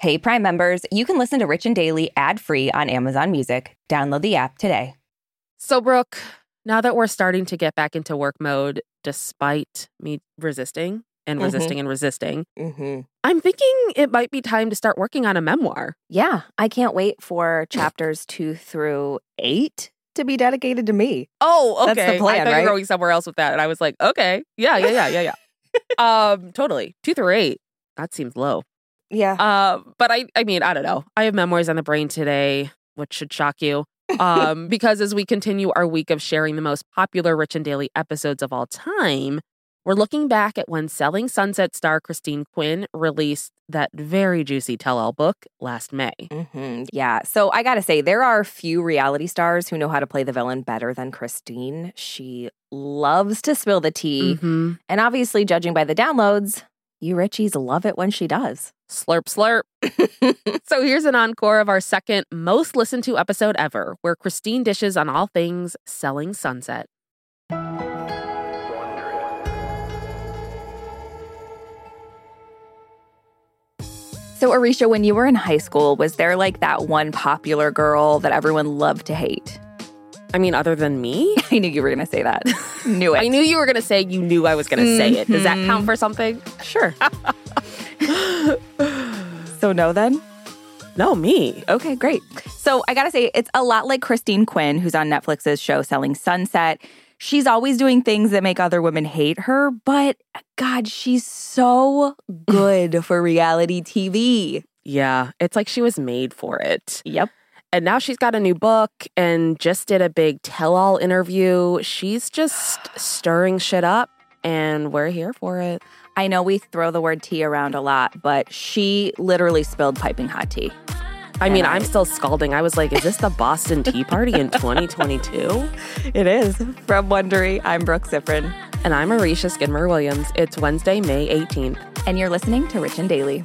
Hey, Prime members, you can listen to Rich and Daily ad free on Amazon Music. Download the app today. So, Brooke, now that we're starting to get back into work mode, despite me resisting and Mhm. resisting and resisting, Mm-hmm. I'm thinking it might be time to start working on a memoir. Yeah, I can't wait for chapters two through eight to be dedicated to me. Oh, okay. That's the plan, I thought right? you were going somewhere else with that, and I was like, okay, yeah, yeah, yeah, yeah, yeah. um, totally. Two through eight. That seems low. Yeah. Uh, but I, I mean, I don't know. I have memoirs on the brain today, which should shock you. Um, because as we continue our week of sharing the most popular Rich and Daily episodes of all time, we're looking back at when Selling Sunset star Christine Quinn released that very juicy tell-all book last May. hmm Yeah. So I got to say, there are few reality stars who know how to play the villain better than Christine. She loves to spill the tea. Mhm. And obviously, judging by the downloads, you Richies love it when she does. Slurp, slurp. So here's an encore of our second most listened to episode ever, where Christine dishes on all things Selling Sunset. So, Arisha, when you were in high school, was there like that one popular girl that everyone loved to hate? I mean, other than me, I knew you were going to say that. knew it. I knew you were going to say you knew I was going to say it. Does that Mhm. count for something? Sure. so, no, then? No, me. Okay, great. So I gotta say, it's a lot like Christine Quinn, who's on Netflix's show Selling Sunset. She's always doing things that make other women hate her, but God, she's so good for reality TV. Yeah, it's like she was made for it. Yep. And now she's got a new book and just did a big tell all interview. She's just stirring shit up, and we're here for it. I know we throw the word tea around a lot, but she literally spilled piping hot tea. I mean, I- I'm still scalding. I was like, is this the Boston Tea Party in 2022? It is. From Wondery, I'm Brooke Siffrinn, And I'm Arisha Skidmore Williams. It's Wednesday, May 18th. and you're listening to Rich and Daily.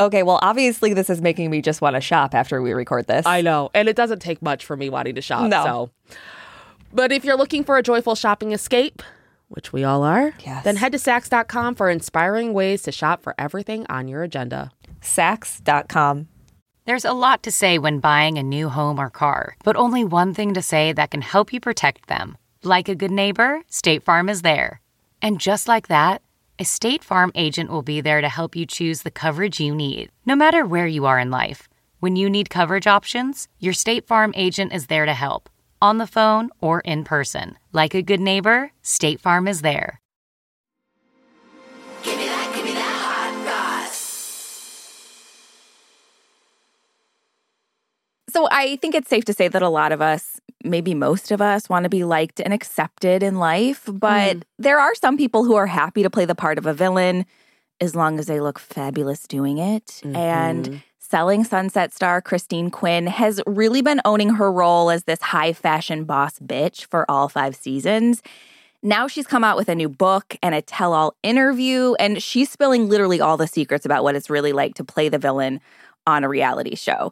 Okay, well, obviously, this is making me just want to shop after we record this. I know, and it doesn't take much for me wanting to shop. No. So, but if you're looking for a joyful shopping escape, which we all are, Yes. then head to Saks.com for inspiring ways to shop for everything on your agenda. Saks.com. There's a lot to say when buying a new home or car, but only one thing to say that can help you protect them. Like a good neighbor, State Farm is there. And just like that, a State Farm agent will be there to help you choose the coverage you need, no matter where you are in life. When you need coverage options, your State Farm agent is there to help, on the phone or in person. Like a good neighbor, State Farm is there. Give me that, give me that hot sauce. So I think it's safe to say that a lot of us, maybe most of us, want to be liked and accepted in life. But mm. there are some people who are happy to play the part of a villain as long as they look fabulous doing it. And mm-hmm. selling Sunset star Christine Quinn has really been owning her role as this high fashion boss bitch for all five seasons. Now she's come out with a new book and a tell all interview, and she's spilling literally all the secrets about what it's really like to play the villain on a reality show.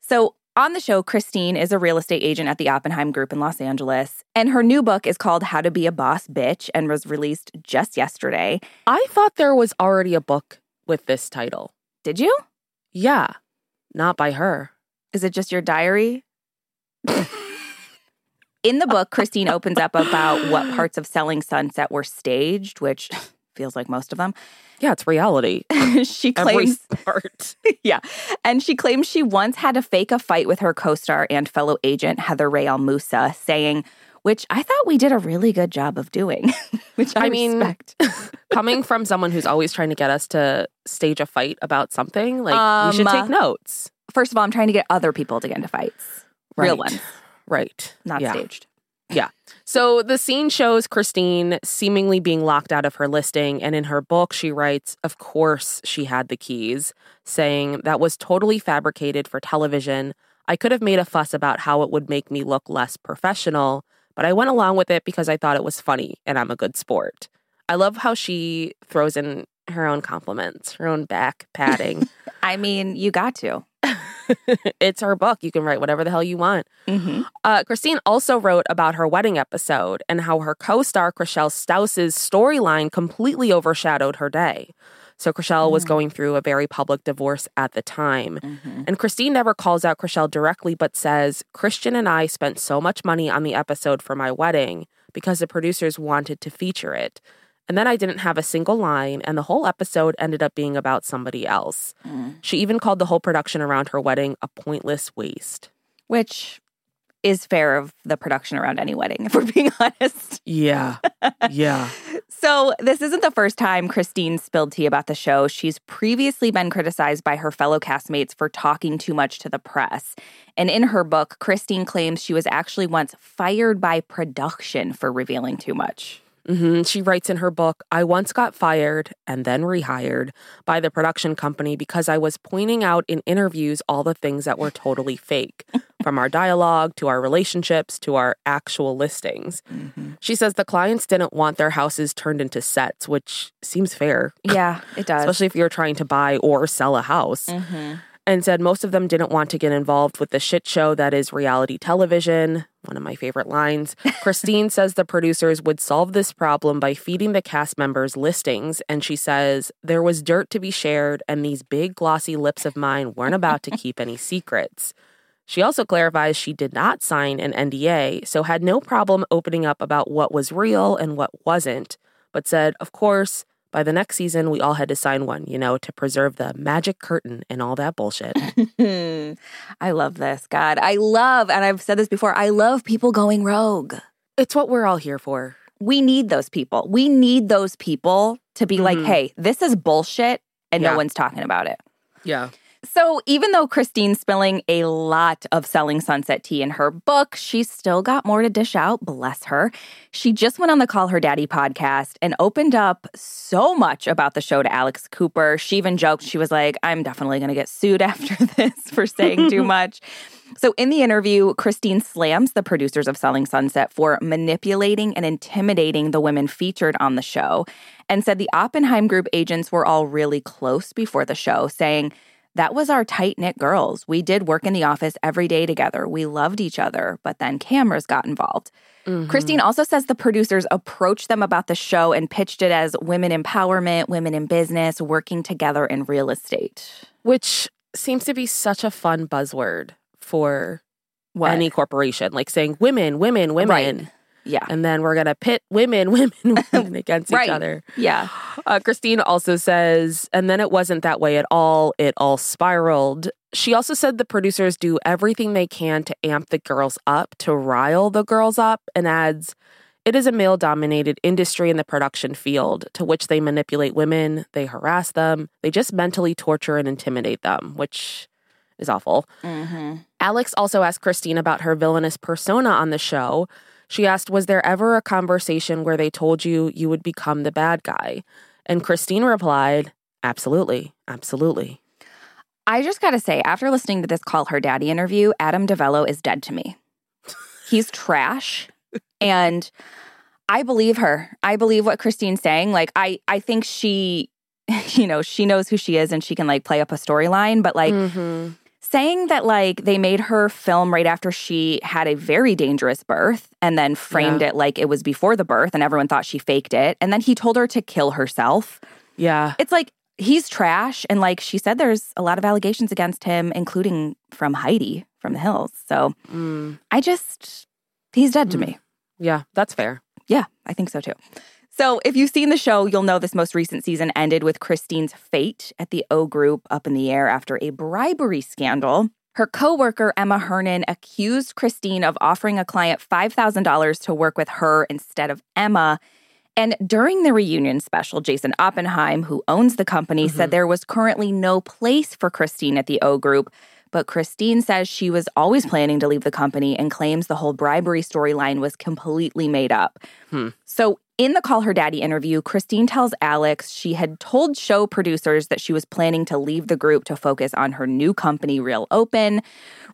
So, on the show, Christine is a real estate agent at the Oppenheim Group in Los Angeles, and her new book is called How to Be a Boss Bitch and was released just yesterday. I thought there was already a book with this title. Did you? Yeah, not by her. Is it just your diary? In the book, Christine opens up about what parts of Selling Sunset were staged, which feels like most of them. Yeah, it's reality. she claims part. yeah. And she claims she once had to fake a fight with her co star and fellow agent, Heather Rae El Moussa, saying, which I thought we did a really good job of doing, which I, I mean, respect. Coming from someone who's always trying to get us to stage a fight about something, like we should Um, take notes. First of all, I'm trying to get other people to get into fights. Real ones, Right. not Yeah. staged. Yeah. So the scene shows Christine seemingly being locked out of her listing. And in her book, she writes, Of course, she had the keys, saying that was totally fabricated for television. I could have made a fuss about how it would make me look less professional, but I went along with it because I thought it was funny and I'm a good sport. I love how she throws in her own compliments, her own back patting. I mean, you got to. It's her book. You can write whatever the hell you want. Mm-hmm. Uh, Christine also wrote about her wedding episode and how her co star, Chrishell Stause's storyline completely overshadowed her day. So, Chrishell was going through a very public divorce at the time. And Christine never calls out Chrishell directly, but says, Christian and I spent so much money on the episode for my wedding because the producers wanted to feature it. And then I didn't have a single line, and the whole episode ended up being about somebody else. Mm. She even called the whole production around her wedding a pointless waste. Which is fair of the production around any wedding, if we're being honest. Yeah. Yeah. So, this isn't the first time Christine spilled tea about the show. She's previously been criticized by her fellow castmates for talking too much to the press. And in her book, Christine claims she was actually once fired by production for revealing too much. Hmm She writes in her book I once got fired and then rehired by the production company because I was pointing out in interviews all the things that were totally fake, from our dialogue to our relationships to our actual listings. She says the clients didn't want their houses turned into sets, which seems fair, Yeah, it does. especially if you're trying to buy or sell a house. And said most of them didn't want to get involved with the shit show that is reality television. One of my favorite lines. Christine says the producers would solve this problem by feeding the cast members listings. And she says, There was dirt to be shared, and these big glossy lips of mine weren't about to keep any secrets. She also clarifies she did not sign an NDA, so had no problem opening up about what was real and what wasn't, but said, Of course, by the next season, we all had to sign one, you know, to preserve the magic curtain and all that bullshit. I love this. God, I love, and I've said this before, I love people going rogue. it's what we're all here for. We need those people. We need those people to be like, Mhm. hey, this is bullshit, and Yeah. no one's talking about it. Yeah. So, even though Christine's spilling a lot of selling sunset tea in her book, she's still got more to dish out, bless her. She just went on the Call Her Daddy podcast and opened up so much about the show to Alex Cooper. She even joked, she was like, I'm definitely going to get sued after this for saying too much. So, in the interview, Christine slams the producers of Selling Sunset for manipulating and intimidating the women featured on the show and said the Oppenheim Group agents were all really close before the show, saying, that was our tight knit girls. We did work in the office every day together. We loved each other, but then cameras got involved. Mm-hmm. Christine also says the producers approached them about the show and pitched it as women empowerment, women in business, working together in real estate. Which seems to be such a fun buzzword for What? any corporation, like saying women, women, women. Right. Yeah. And then we're going to pit women, women, women against Right. each other. Yeah. Uh, Christine also says, and then it wasn't that way at all. It all spiraled. She also said the producers do everything they can to amp the girls up, to rile the girls up, and adds, it is a male dominated industry in the production field to which they manipulate women, they harass them, they just mentally torture and intimidate them, which is awful. Mm-hmm. Alex also asked Christine about her villainous persona on the show. She asked, Was there ever a conversation where they told you you would become the bad guy? And Christine replied, Absolutely, absolutely. I just got to say, after listening to this Call Her Daddy interview, Adam DiVello is dead to me. He's trash. And I believe her. I believe what Christine's saying. Like, I, I think she, you know, she knows who she is and she can like play up a storyline. But like, Mhm. Saying that like they made her film right after she had a very dangerous birth and then framed Yeah. it like it was before the birth and everyone thought she faked it. And then he told her to kill herself. Yeah. It's like he's trash. And like she said, there's a lot of allegations against him, including from Heidi from the Hills. So Mm, I just, he's dead to Mm. me. yeah, that's fair. Yeah, I think so too. So if you've seen the show, you'll know this most recent season ended with Christine's fate at the O Group up in the air after a bribery scandal. Her coworker Emma Hernan accused Christine of offering a client $5,000 to work with her instead of Emma. And during the reunion special, Jason Oppenheim, who owns the company, said there was currently no place for Christine at the O Group, But Christine says she was always planning to leave the company and claims the whole bribery storyline was completely made up. Hmm. So, in the Call Her Daddy interview, Christine tells Alex she had told show producers that she was planning to leave the group to focus on her new company, Real Open.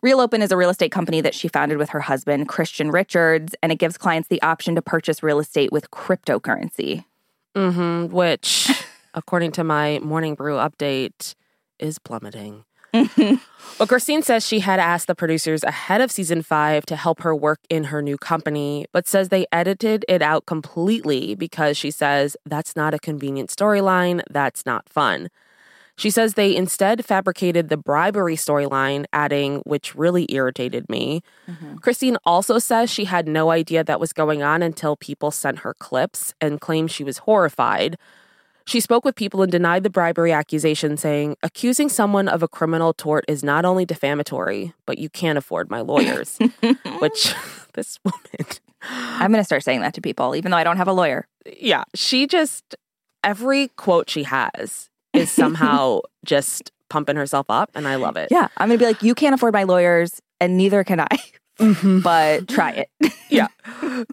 Real Open is a real estate company that she founded with her husband, Christian Richards, and it gives clients the option to purchase real estate with cryptocurrency. hmm which, according to my morning brew update, is plummeting. Well, Christine says she had asked the producers ahead of season five to help her work in her new company, but says they edited it out completely because she says that's not a convenient storyline, that's not fun. She says they instead fabricated the bribery storyline, adding, which really irritated me. Mm-hmm. Christine also says she had no idea that was going on until people sent her clips and claimed she was horrified. She spoke with people and denied the bribery accusation, saying, Accusing someone of a criminal tort is not only defamatory, but you can't afford my lawyers. Which this woman, I'm going to start saying that to people, even though I don't have a lawyer. yeah, she just, every quote she has is somehow just pumping herself up, and I love it. Yeah, I'm going to be like, you can't afford my lawyers, and neither can I, but try it. yeah.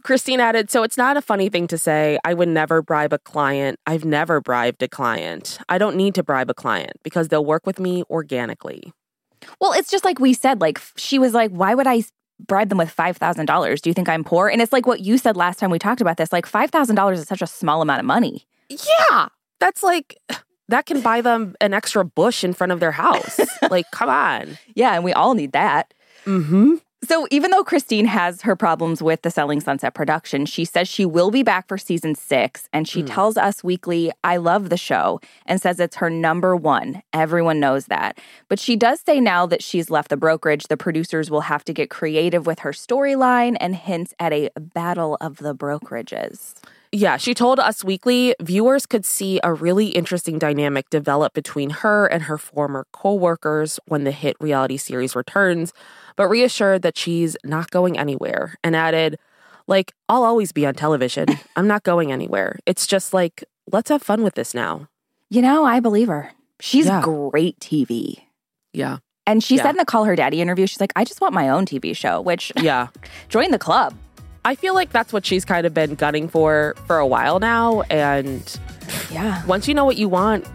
Christine added, so it's not a funny thing to say, I would never bribe a client. I've never bribed a client. I don't need to bribe a client because they'll work with me organically. Well, it's just like we said, like, she was like, why would I bribe them with $5,000? Do you think I'm poor? And it's like what you said last time we talked about this like, $5,000 is such a small amount of money. Yeah. That's like, that can buy them an extra bush in front of their house. like, come on. Yeah, and we all need that. Mm-hmm. So, even though Christine has her problems with the Selling Sunset production, she says she will be back for season six. And she Mm. tells Us Weekly, I love the show, and says it's her number one. Everyone knows that. But she does say now that she's left the brokerage, the producers will have to get creative with her storyline and hints at a battle of the brokerages. Yeah, she told Us Weekly viewers could see a really interesting dynamic develop between her and her former co-workers when the hit reality series returns, but reassured that she's not going anywhere and added, like, I'll always be on television. I'm not going anywhere. It's just like, let's have fun with this now. You know, I believe her. She's Yeah. great TV. Yeah. And she Yeah. said in the Call Her Daddy interview, she's like, I just want my own TV show, which Yeah. join the club. I feel like that's what she's kind of been gunning for for a while now and Yeah. once you know what you want,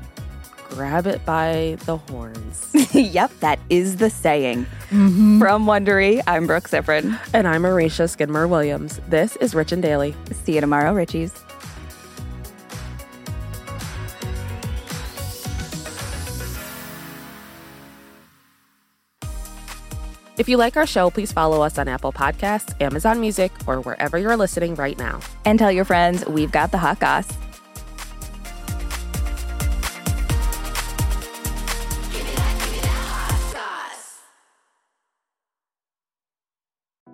grab it by the horns. yep, that is the saying. Mm-hmm. From Wondery, I'm Brooke Siffrinn. and I'm Arisha Skidmore Williams. This is Rich and Daily. See you tomorrow, Richies. If you like our show, please follow us on Apple Podcasts, Amazon Music, or wherever you're listening right now. And tell your friends we've got the hot goss.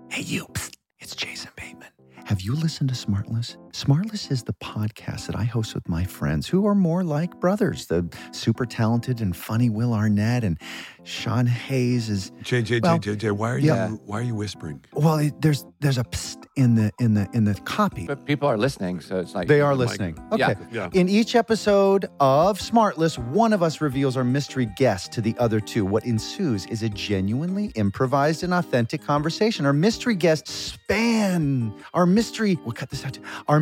Hey, you. It's Jason Bateman. Have you listened to Smartless? Smartless is the podcast that I host with my friends who are more like brothers. The super talented and funny Will Arnett and Sean Hayes is JJ, Well, JJ, why are you yeah. why are you whispering? well. It, there's there's a psst in the in the in the copy. But people are listening, so it's like They are listening. Yeah. Okay. Yeah. In each episode of Smartless, one of us reveals our mystery guest to the other two. What ensues is a genuinely improvised and authentic conversation. Our mystery guests span our mystery. We'll cut this out. Our